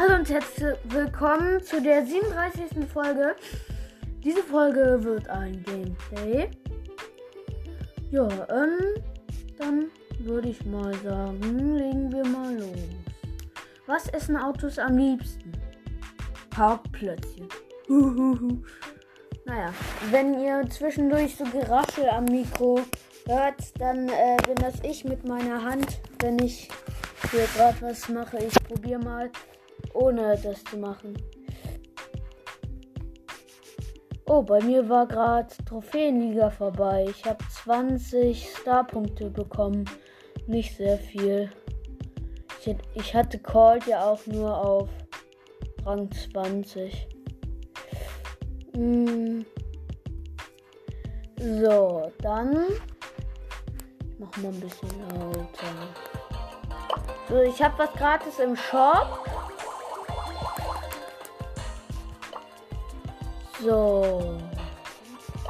Hallo und herzlich willkommen zu der 37. Folge. Diese Folge wird ein Gameplay. Ja, ähm, dann würde ich mal sagen, legen wir mal los. Was essen Autos am liebsten? Parkplätzchen. naja, wenn ihr zwischendurch so Geraschel am Mikro hört, dann äh, bin das ich mit meiner Hand, wenn ich hier gerade was mache. Ich probiere mal, ohne das zu machen. Oh, bei mir war gerade Trophäenliga vorbei. Ich habe 20 Starpunkte bekommen. Nicht sehr viel. Ich, hatte Cold ja auch nur auf Rang 20. Hm. So, dann machen wir ein bisschen lauter. So, ich habe was gratis im Shop. So.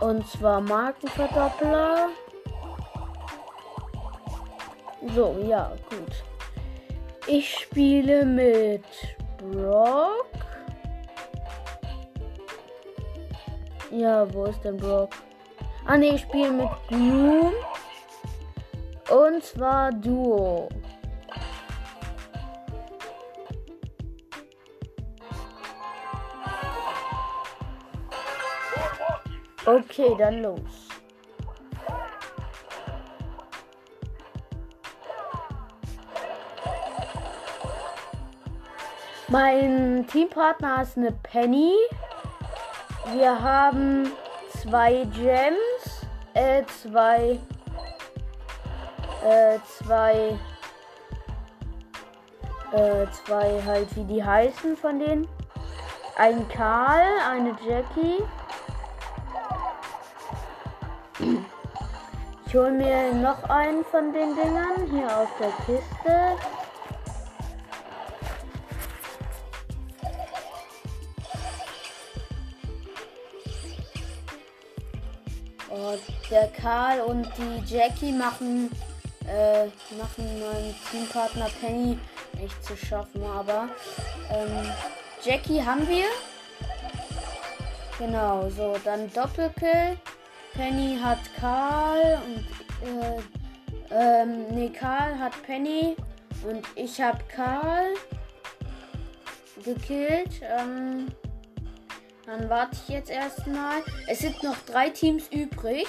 Und zwar Markenverdoppler. So, ja, gut. Ich spiele mit Brock. Ja, wo ist denn Brock? Ah ne, ich spiele mit Gloom. Und zwar Duo. Okay, dann los. Mein Teampartner ist eine Penny. Wir haben zwei Gems, äh, zwei, äh, zwei, äh, zwei halt wie die heißen von denen. Ein Karl, eine Jackie. Ich hole mir noch einen von den Dingern hier aus der Kiste. Und der Karl und die Jackie machen, äh, machen meinen Teampartner Penny nicht zu schaffen, aber ähm, Jackie haben wir. Genau, so, dann Doppelkill. Penny hat Karl und äh, ähm, nee, Karl hat Penny und ich habe Karl gekillt. Ähm, dann warte ich jetzt erstmal. Es sind noch drei Teams übrig.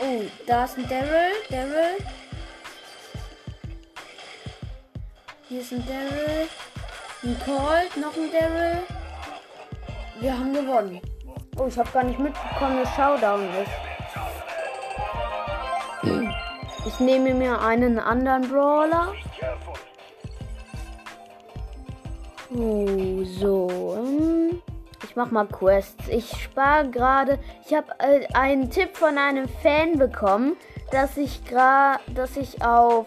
Oh, da ist ein Daryl. Daryl. Hier ist ein Daryl. Ein Colt, noch ein Daryl. Wir haben gewonnen. Oh, ich habe gar nicht mitbekommen, dass Showdown ist. Ich nehme mir einen anderen Brawler. Oh, so. Hm. Ich mach mal Quests. Ich spare gerade. Ich habe äh, einen Tipp von einem Fan bekommen, dass ich gerade, dass ich auf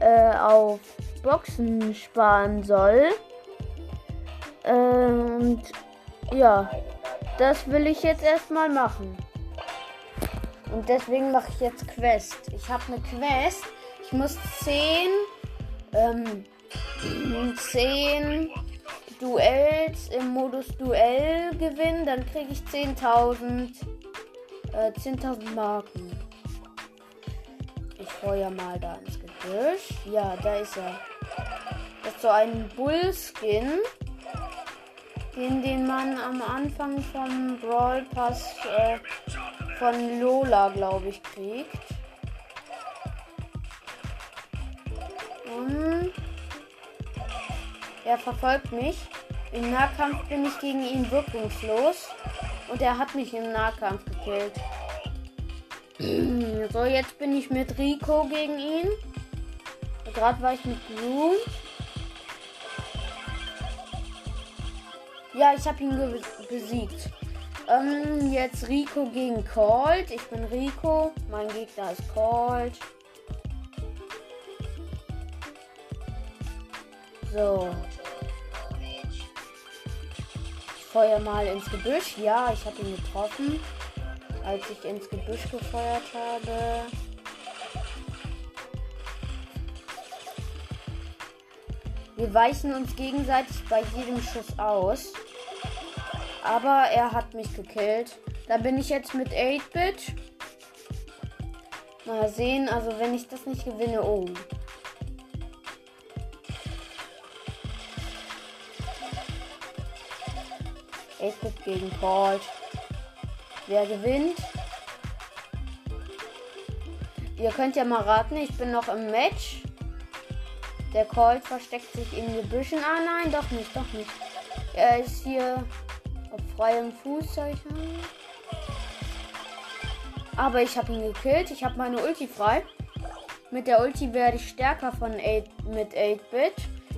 äh, auf Boxen sparen soll. Äh, und ja, das will ich jetzt erstmal machen. Und deswegen mache ich jetzt Quest. Ich habe eine Quest. Ich muss 10, ähm, 10 Duells im Modus Duell gewinnen. Dann kriege ich 10.000 äh, 10.000 Marken. Ich feuer mal da ins Gebüsch. Ja, da ist er. Das ist so ein Bullskin den, den man am Anfang vom Brawl Pass äh, von Lola, glaube ich, kriegt. Er verfolgt mich. Im Nahkampf bin ich gegen ihn wirkungslos. Und er hat mich im Nahkampf gekillt. so, jetzt bin ich mit Rico gegen ihn. Gerade war ich mit Blue. Ja, ich habe ihn besiegt. Ähm, jetzt Rico gegen Colt. Ich bin Rico. Mein Gegner ist Colt. So. Ich feuer mal ins Gebüsch. Ja, ich habe ihn getroffen. Als ich ins Gebüsch gefeuert habe. Wir weichen uns gegenseitig bei jedem Schuss aus. Aber er hat mich gekillt. Da bin ich jetzt mit 8-Bit. Mal sehen, also wenn ich das nicht gewinne, oh. Ace gegen Colt. Wer gewinnt? Ihr könnt ja mal raten, ich bin noch im Match. Der Colt versteckt sich in den Büschen. Ah nein, doch nicht, doch nicht. Er ist hier auf freiem Fußzeichen. Aber ich habe ihn gekillt. Ich habe meine Ulti frei. Mit der Ulti werde ich stärker von 8, mit 8-Bit.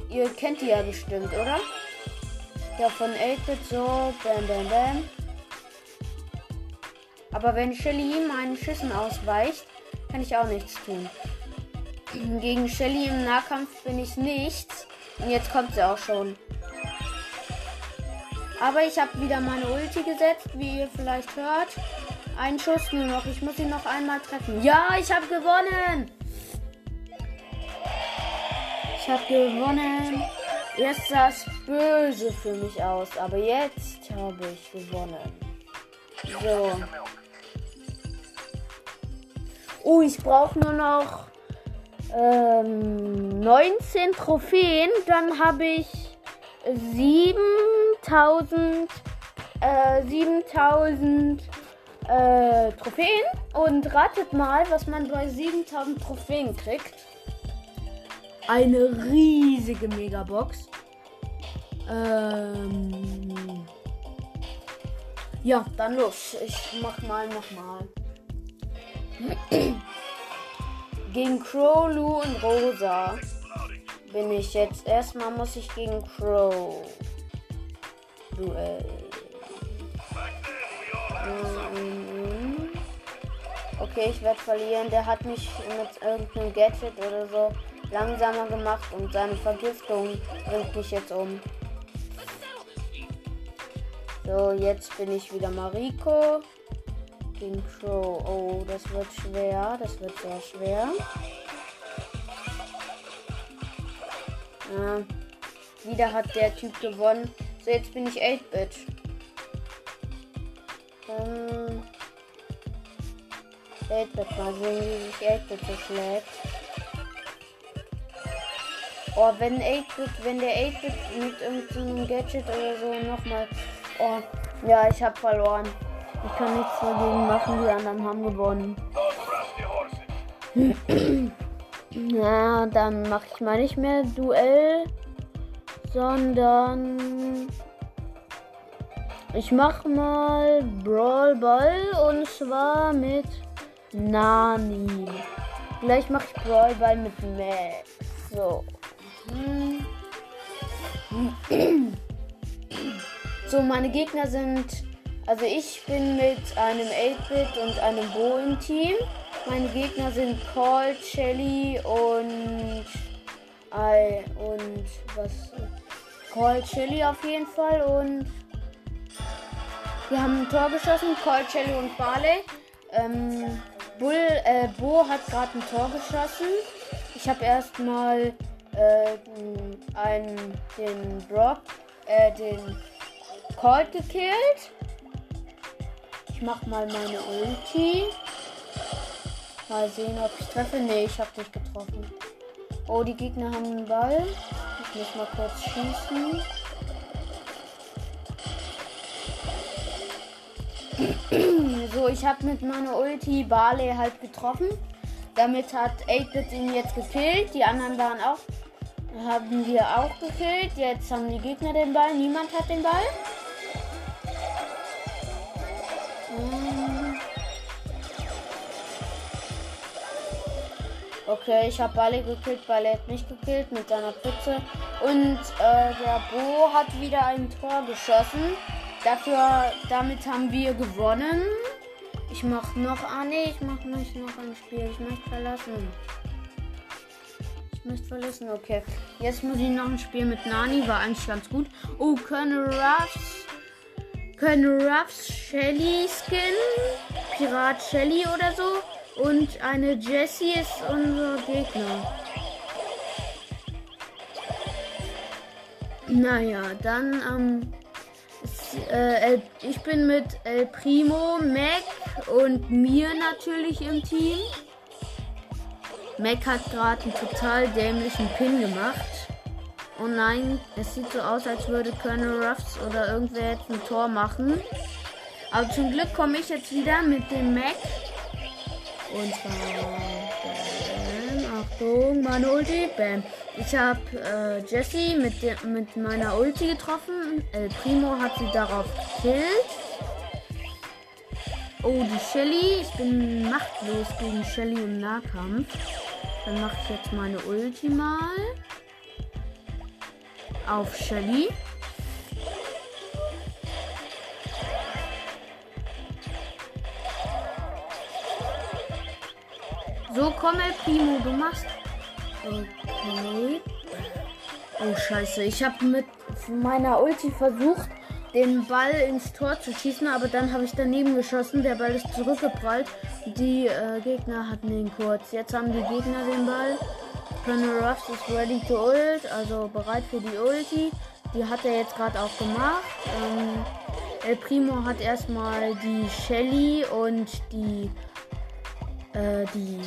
Ihr kennt die ja bestimmt, oder? Ja, von 8-Bit so. Bam, bam, bam. Aber wenn Shelly meinen Schüssen ausweicht, kann ich auch nichts tun. Gegen Shelly im Nahkampf bin ich nichts. Und jetzt kommt sie auch schon. Aber ich habe wieder meine Ulti gesetzt, wie ihr vielleicht hört. Ein Schuss nur noch. Ich muss ihn noch einmal treffen. Ja, ich habe gewonnen. Ich habe gewonnen. Jetzt sah es böse für mich aus, aber jetzt habe ich gewonnen. So. Oh, ich brauche nur noch ähm, 19 Trophäen. Dann habe ich 7000 äh, 7000 äh, Trophäen. Und ratet mal, was man bei 7000 Trophäen kriegt eine riesige Megabox. Ähm ja, dann los. Ich mach mal nochmal. gegen Crow, Lu und Rosa bin ich jetzt. Erstmal muss ich gegen Crow. Duell. Mhm. Okay, ich werde verlieren. Der hat mich mit irgendeinem Gadget oder so langsamer gemacht und seine Vergiftung bringt mich jetzt um. So, jetzt bin ich wieder Mariko. Gegen Crow. Oh, das wird schwer. Das wird sehr schwer. Ja. Wieder hat der Typ gewonnen. So, jetzt bin ich 8-Bit. Ähm, 8-Bit, mal sehen, wie sich 8-Bit so schlägt. Oh, wenn 8-Bit, wenn der 8-Bit mit irgendeinem Gadget oder so nochmal. Oh, ja, ich hab verloren. Ich kann nichts dagegen machen, die anderen haben gewonnen. ja, dann mache ich mal nicht mehr Duell, sondern ich mache mal Brawl Ball und zwar mit Nani. Gleich mache ich Brawl Ball mit Max. So. So, meine Gegner sind. Also ich bin mit einem 8-Bit und einem Bo im Team. Meine Gegner sind Paul, Shelly und. I, und was. Paul, Shelly auf jeden Fall und. Wir haben ein Tor geschossen, Paul, Shelly und Barley. Ähm, Bull, äh, Bo hat gerade ein Tor geschossen. Ich habe erstmal äh, einen, den Brock, äh, den Colt gekillt. Ich mach mal meine Ulti. Mal sehen, ob ich treffe. Nee, ich hab nicht getroffen. Oh, die Gegner haben einen Ball. Muss mal kurz schießen. so, ich habe mit meiner Ulti Barley halt getroffen. Damit hat 8-Bit ihn jetzt gekillt. Die anderen waren auch haben wir auch gekillt. Jetzt haben die Gegner den Ball. Niemand hat den Ball. Okay, ich habe Balle gekillt, Balle hat mich gekillt mit seiner Pfütze. Und äh, der Bo hat wieder ein Tor geschossen. Dafür, damit haben wir gewonnen. Ich mach noch, ah nee, ich mach nicht noch ein Spiel. Ich möchte verlassen nicht verlassen. Okay. Jetzt muss ich noch ein Spiel mit Nani. War eigentlich ganz gut. Oh, Colonel Ruffs. Colonel Ruffs Shelly Skin. Pirat Shelly oder so. Und eine Jessie ist unser Gegner. Naja, dann, ähm, äh, ich bin mit El Primo, Mac und mir natürlich im Team. Mac hat gerade einen total dämlichen Pin gemacht. Oh nein, es sieht so aus, als würde Colonel Ruffs oder irgendwer jetzt ein Tor machen. Aber zum Glück komme ich jetzt wieder mit dem Mac. Und zwar. Bam, Achtung, meine Ulti. Bam. Ich habe äh, Jessie mit, mit meiner Ulti getroffen. El Primo hat sie darauf gekillt. Oh, die Shelly. Ich bin machtlos gegen Shelly im Nahkampf. Dann mache ich jetzt meine Ulti mal. Auf Shelly. So, komm, El Primo, du machst. Okay. Oh, scheiße. Ich habe mit meiner Ulti versucht, den Ball ins Tor zu schießen, aber dann habe ich daneben geschossen. Der Ball ist zurückgeprallt. Die äh, Gegner hatten ihn kurz. Jetzt haben die Gegner den Ball. Colonel Ruffs ist ready to ult, also bereit für die Ulti. Die hat er jetzt gerade auch gemacht. Ähm, El Primo hat erstmal die Shelly und die äh, die,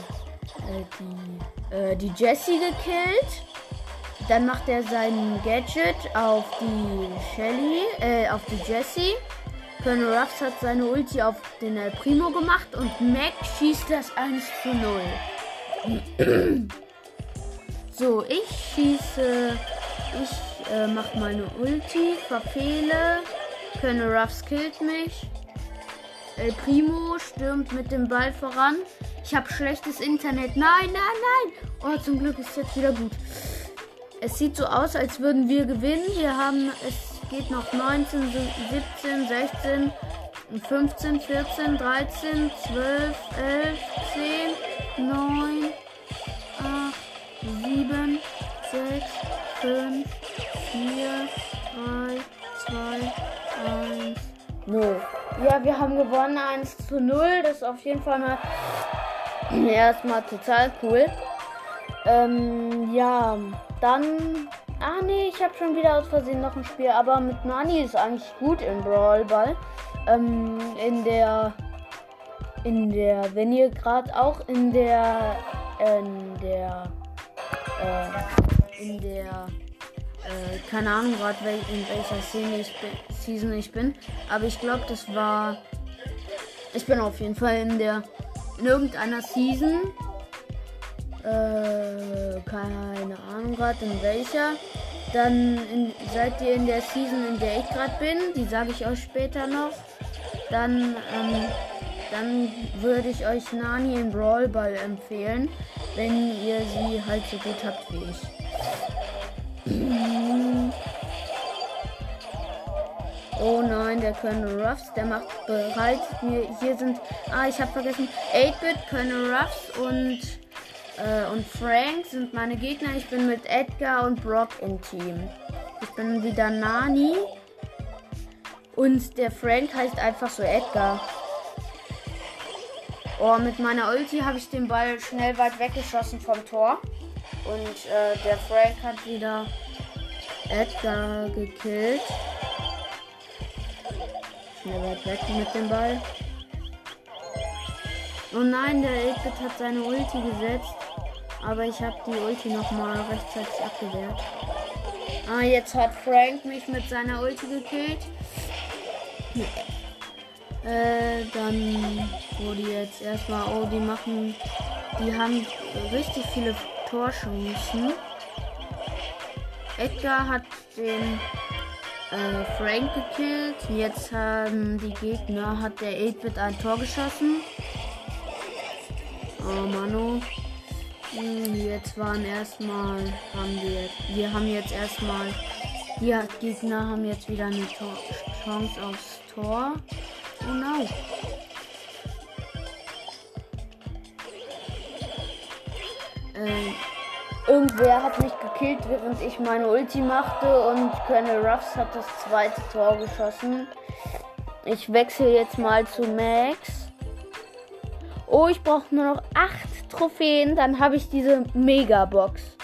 äh, die, äh, die Jessie gekillt. Dann macht er sein Gadget auf die Shelly, äh, auf die Jessie. Colonel Ruffs hat seine Ulti auf den El Primo gemacht und Mac schießt das 1 zu 0. so, ich schieße, ich äh, mache meine Ulti, verfehle. Colonel Ruffs killt mich. El Primo stürmt mit dem Ball voran. Ich habe schlechtes Internet. Nein, nein, nein. Oh, zum Glück ist es jetzt wieder gut. Es sieht so aus, als würden wir gewinnen. Wir haben, es geht noch 19, 17, 16, 15, 14, 13, 12, 11, 10, 9, 8, 7, 6, 5, 4, 3, 2, 1, 0. Ja, wir haben gewonnen 1 zu 0. Das ist auf jeden Fall mal erstmal total cool. Ähm, ja, dann. Ah nee, ich habe schon wieder aus Versehen noch ein Spiel, aber mit Nani ist eigentlich gut im Brawl Ball. Ähm, in der. In der. Wenn ihr gerade auch in der. In der. Äh, in der. Äh, keine Ahnung gerade wel in welcher Szene ich bin, Season ich bin. Aber ich glaube, das war. Ich bin auf jeden Fall in der in irgendeiner Season. Äh, keine Ahnung gerade in welcher. Dann in, seid ihr in der Season, in der ich gerade bin. Die sage ich euch später noch. Dann, ähm, dann würde ich euch Nani in Brawl Ball empfehlen, wenn ihr sie halt so gut habt wie ich. Oh nein, der Colonel Ruffs, der macht bereit. Hier, hier sind, ah, ich habe vergessen, 8-Bit, Colonel Ruffs und, äh, und Frank sind meine Gegner. Ich bin mit Edgar und Brock im Team. Ich bin wieder Nani. Und der Frank heißt einfach so Edgar. Oh, mit meiner Ulti habe ich den Ball schnell weit weggeschossen vom Tor. Und äh, der Frank hat wieder Edgar gekillt. Schnell weit weg mit dem Ball. Oh nein, der 8 hat seine Ulti gesetzt. Aber ich habe die Ulti nochmal rechtzeitig abgewehrt. Ah, jetzt hat Frank mich mit seiner Ulti gekillt. Äh, dann wurde jetzt erstmal, oh, die machen, die haben richtig viele Torchancen. Edgar hat den äh, Frank gekillt. Jetzt haben die Gegner, hat der 8-Bit ein Tor geschossen. Oh Mano. Hm, jetzt waren erstmal, haben wir, wir haben jetzt erstmal, die Gegner haben jetzt wieder eine Tor Chance aufs Tor. Oh no. Äh, Irgendwer hat mich gekillt, während ich meine Ulti machte und Colonel Ruffs hat das zweite Tor geschossen. Ich wechsle jetzt mal zu Max. Oh, ich brauche nur noch 8 Trophäen, dann habe ich diese Mega-Box.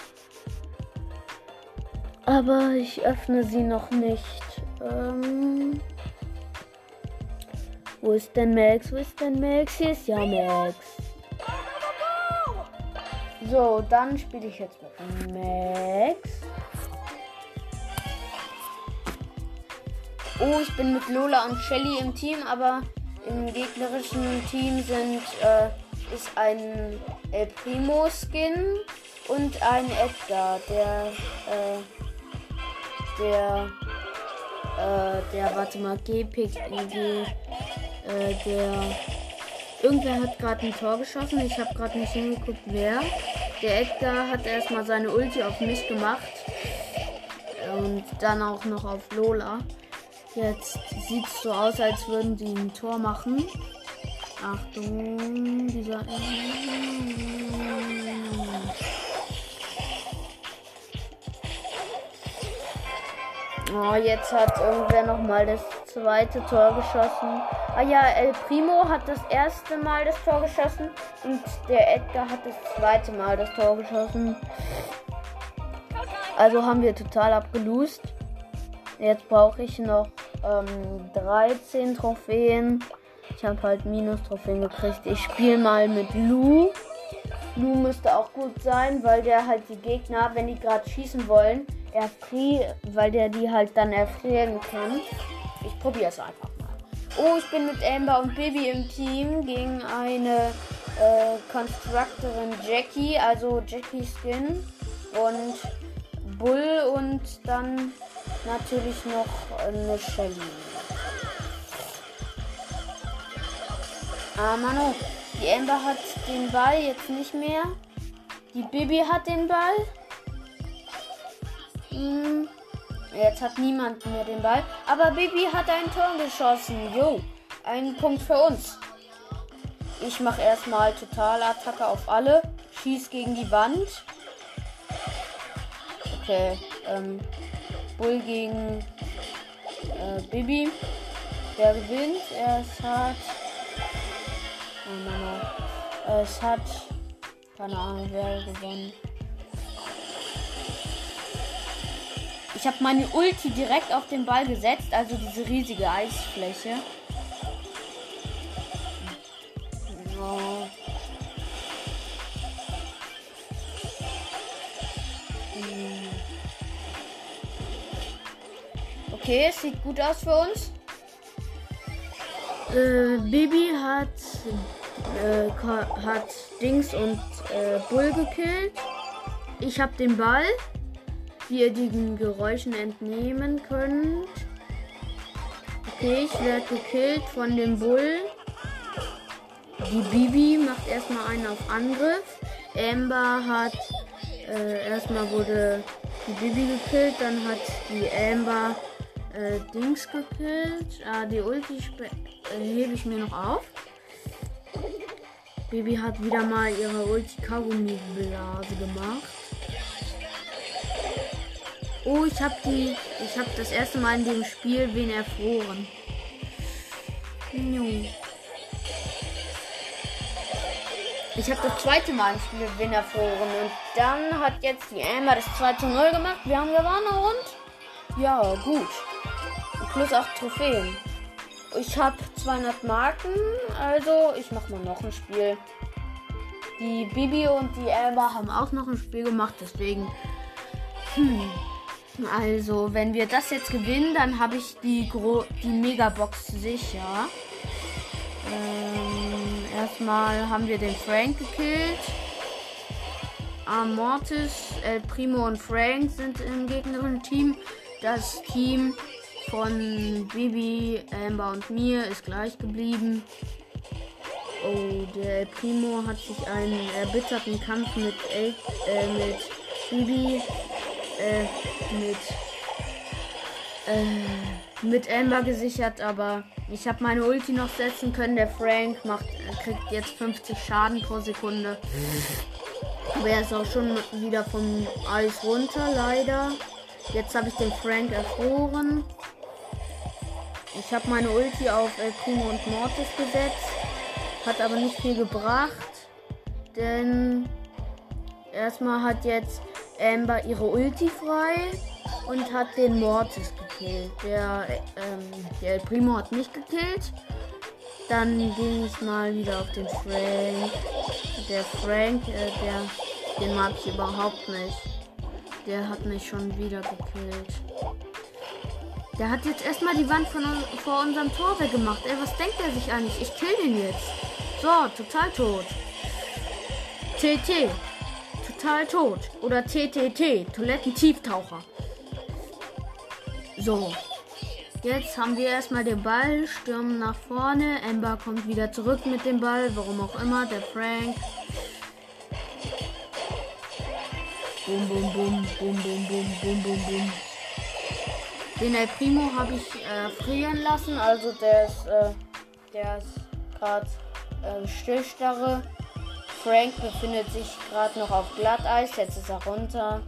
Aber ich öffne sie noch nicht. Ähm, wo ist denn Max? Wo ist denn Max? Hier ist ja Max. So, dann spiele ich jetzt mit Max. Oh, ich bin mit Lola und Shelly im Team, aber im gegnerischen Team sind äh, ist ein El Primo Skin und ein Edgar, der äh, der äh, der warte mal G-Pick äh, der irgendwer hat gerade ein Tor geschossen. Ich habe gerade nicht hingeguckt, wer. Der Edgar hat erstmal seine Ulti auf mich gemacht und dann auch noch auf Lola. Jetzt sieht es so aus, als würden sie ein Tor machen. Achtung, dieser. Oh, jetzt hat irgendwer noch mal das zweite Tor geschossen. Ah ja, El Primo hat das erste Mal das Tor geschossen und der Edgar hat das zweite Mal das Tor geschossen. Also haben wir total abgelust. Jetzt brauche ich noch ähm, 13 Trophäen. Ich habe halt Minus-Trophäen gekriegt. Ich spiele mal mit Lu. Lu müsste auch gut sein, weil der halt die Gegner, wenn die gerade schießen wollen, erfriert, weil der die halt dann erfrieren kann. Ich probiere es einfach. Oh, ich bin mit Amber und Baby im Team gegen eine äh, Constructorin Jackie, also Jackie Skin und Bull und dann natürlich noch eine Shelly. Ah, Mano, die Amber hat den Ball jetzt nicht mehr. Die Bibi hat den Ball. Hm, jetzt hat niemand mehr den Ball. Aber Bibi hat ein Tor geschossen. Jo, ein Punkt für uns. Ich mache erstmal Totalattacke auf alle. Schieß gegen die Wand. Okay, ähm, Bull gegen äh, Bibi. Der gewinnt. Es hat. Oh nein. Es hat. Keine Ahnung, wer gewonnen. Ich habe meine Ulti direkt auf den Ball gesetzt, also diese riesige Eisfläche. So. Okay, es sieht gut aus für uns. Äh, Bibi hat, äh, hat Dings und äh, Bull gekillt. Ich habe den Ball, wie ihr den Geräuschen entnehmen könnt. Okay, ich werde gekillt von dem Bull. Die Bibi macht erstmal einen auf Angriff. Amber hat äh, erstmal wurde die Bibi gekillt, dann hat die Amber äh, Dings gekillt. Ah, die Ulti äh, hebe ich mir noch auf. Baby hat wieder mal ihre Ulti Kaugummi Blase gemacht. Oh, ich habe die, ich habe das erste Mal in dem Spiel wen erfroren. Ich habe das zweite Mal im Spiel wen erfroren und dann hat jetzt die Emma das 2 zu 0 gemacht. Wir haben gewonnen und ja, gut plus 8 Trophäen. Ich habe 200 Marken, also ich mache mal noch ein Spiel. Die Bibi und die Elba haben auch noch ein Spiel gemacht, deswegen. Hm. Also, wenn wir das jetzt gewinnen, dann habe ich die, die Megabox sicher. Ähm, erstmal haben wir den Frank gekillt. Amortis, El Primo und Frank sind im gegnerischen Team. Das Team von Bibi, Amber und mir ist gleich geblieben. Oh, der Primo hat sich einen erbitterten Kampf mit, El äh, mit Bibi, äh, mit, äh, mit Amber gesichert, aber ich habe meine Ulti noch setzen können. Der Frank macht, kriegt jetzt 50 Schaden pro Sekunde. Aber er ist auch schon wieder vom Eis runter, leider. Jetzt habe ich den Frank erfroren. Ich habe meine Ulti auf El Primo und Mortis gesetzt. Hat aber nicht viel gebracht. Denn erstmal hat jetzt Amber ihre Ulti frei. und hat den Mortis gekillt. Der, ähm, der El Primo hat mich gekillt. Dann ging ich mal wieder auf den Frank. Der Frank, äh, der, den mag ich überhaupt nicht. Der hat mich schon wieder gekillt. Der hat jetzt erstmal die Wand von, vor unserem Tor weggemacht. Ey, was denkt er sich eigentlich? Ich kill den jetzt. So, total tot. TT. Total tot. Oder TTT. Toilettentieftaucher. So. Jetzt haben wir erstmal den Ball, stürmen nach vorne. Ember kommt wieder zurück mit dem Ball, warum auch immer. Der Frank. Bum, bum, bum, bum, bum, bum, bum, bum, bum. Den El Primo habe ich äh, frieren lassen, also der ist, äh, ist gerade äh, Stillstarre. Frank befindet sich gerade noch auf Glatteis, jetzt ist er runter.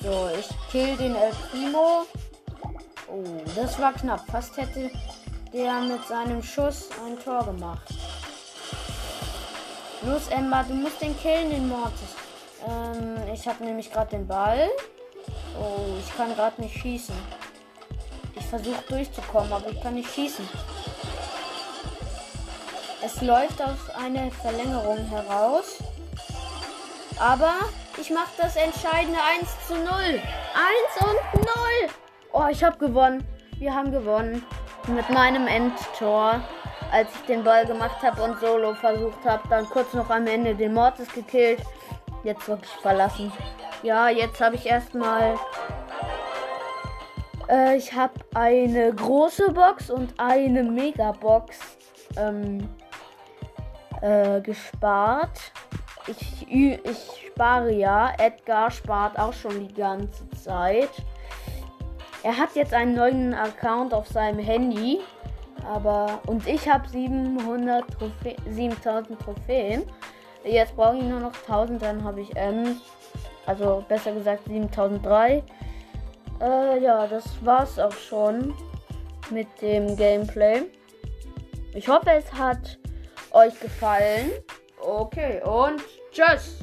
So, ich kill den El Primo. Oh, das war knapp. Fast hätte der mit seinem Schuss ein Tor gemacht. Los, Emma, du musst den killen, den Mortis. Ähm, ich habe nämlich gerade den Ball. Oh, ich kann gerade nicht schießen. Ich versuche durchzukommen, aber ich kann nicht schießen. Läuft auf eine Verlängerung heraus. Aber ich mache das entscheidende 1 zu 0. 1 und 0. Oh, ich habe gewonnen. Wir haben gewonnen. Mit meinem Endtor. Als ich den Ball gemacht habe und Solo versucht habe, dann kurz noch am Ende den Mortis gekillt. Jetzt wirklich verlassen. Ja, jetzt habe ich erstmal. Äh, ich habe eine große Box und eine Megabox ähm, äh, gespart. Ich, ich spare ja. Edgar spart auch schon die ganze Zeit. Er hat jetzt einen neuen Account auf seinem Handy. Aber. Und ich habe 700 Trophä 7000 Trophäen. Jetzt brauche ich nur noch 1000, dann habe ich M. Also besser gesagt 7003. Äh, ja, das war's auch schon mit dem Gameplay. Ich hoffe, es hat euch gefallen. Okay, und tschüss.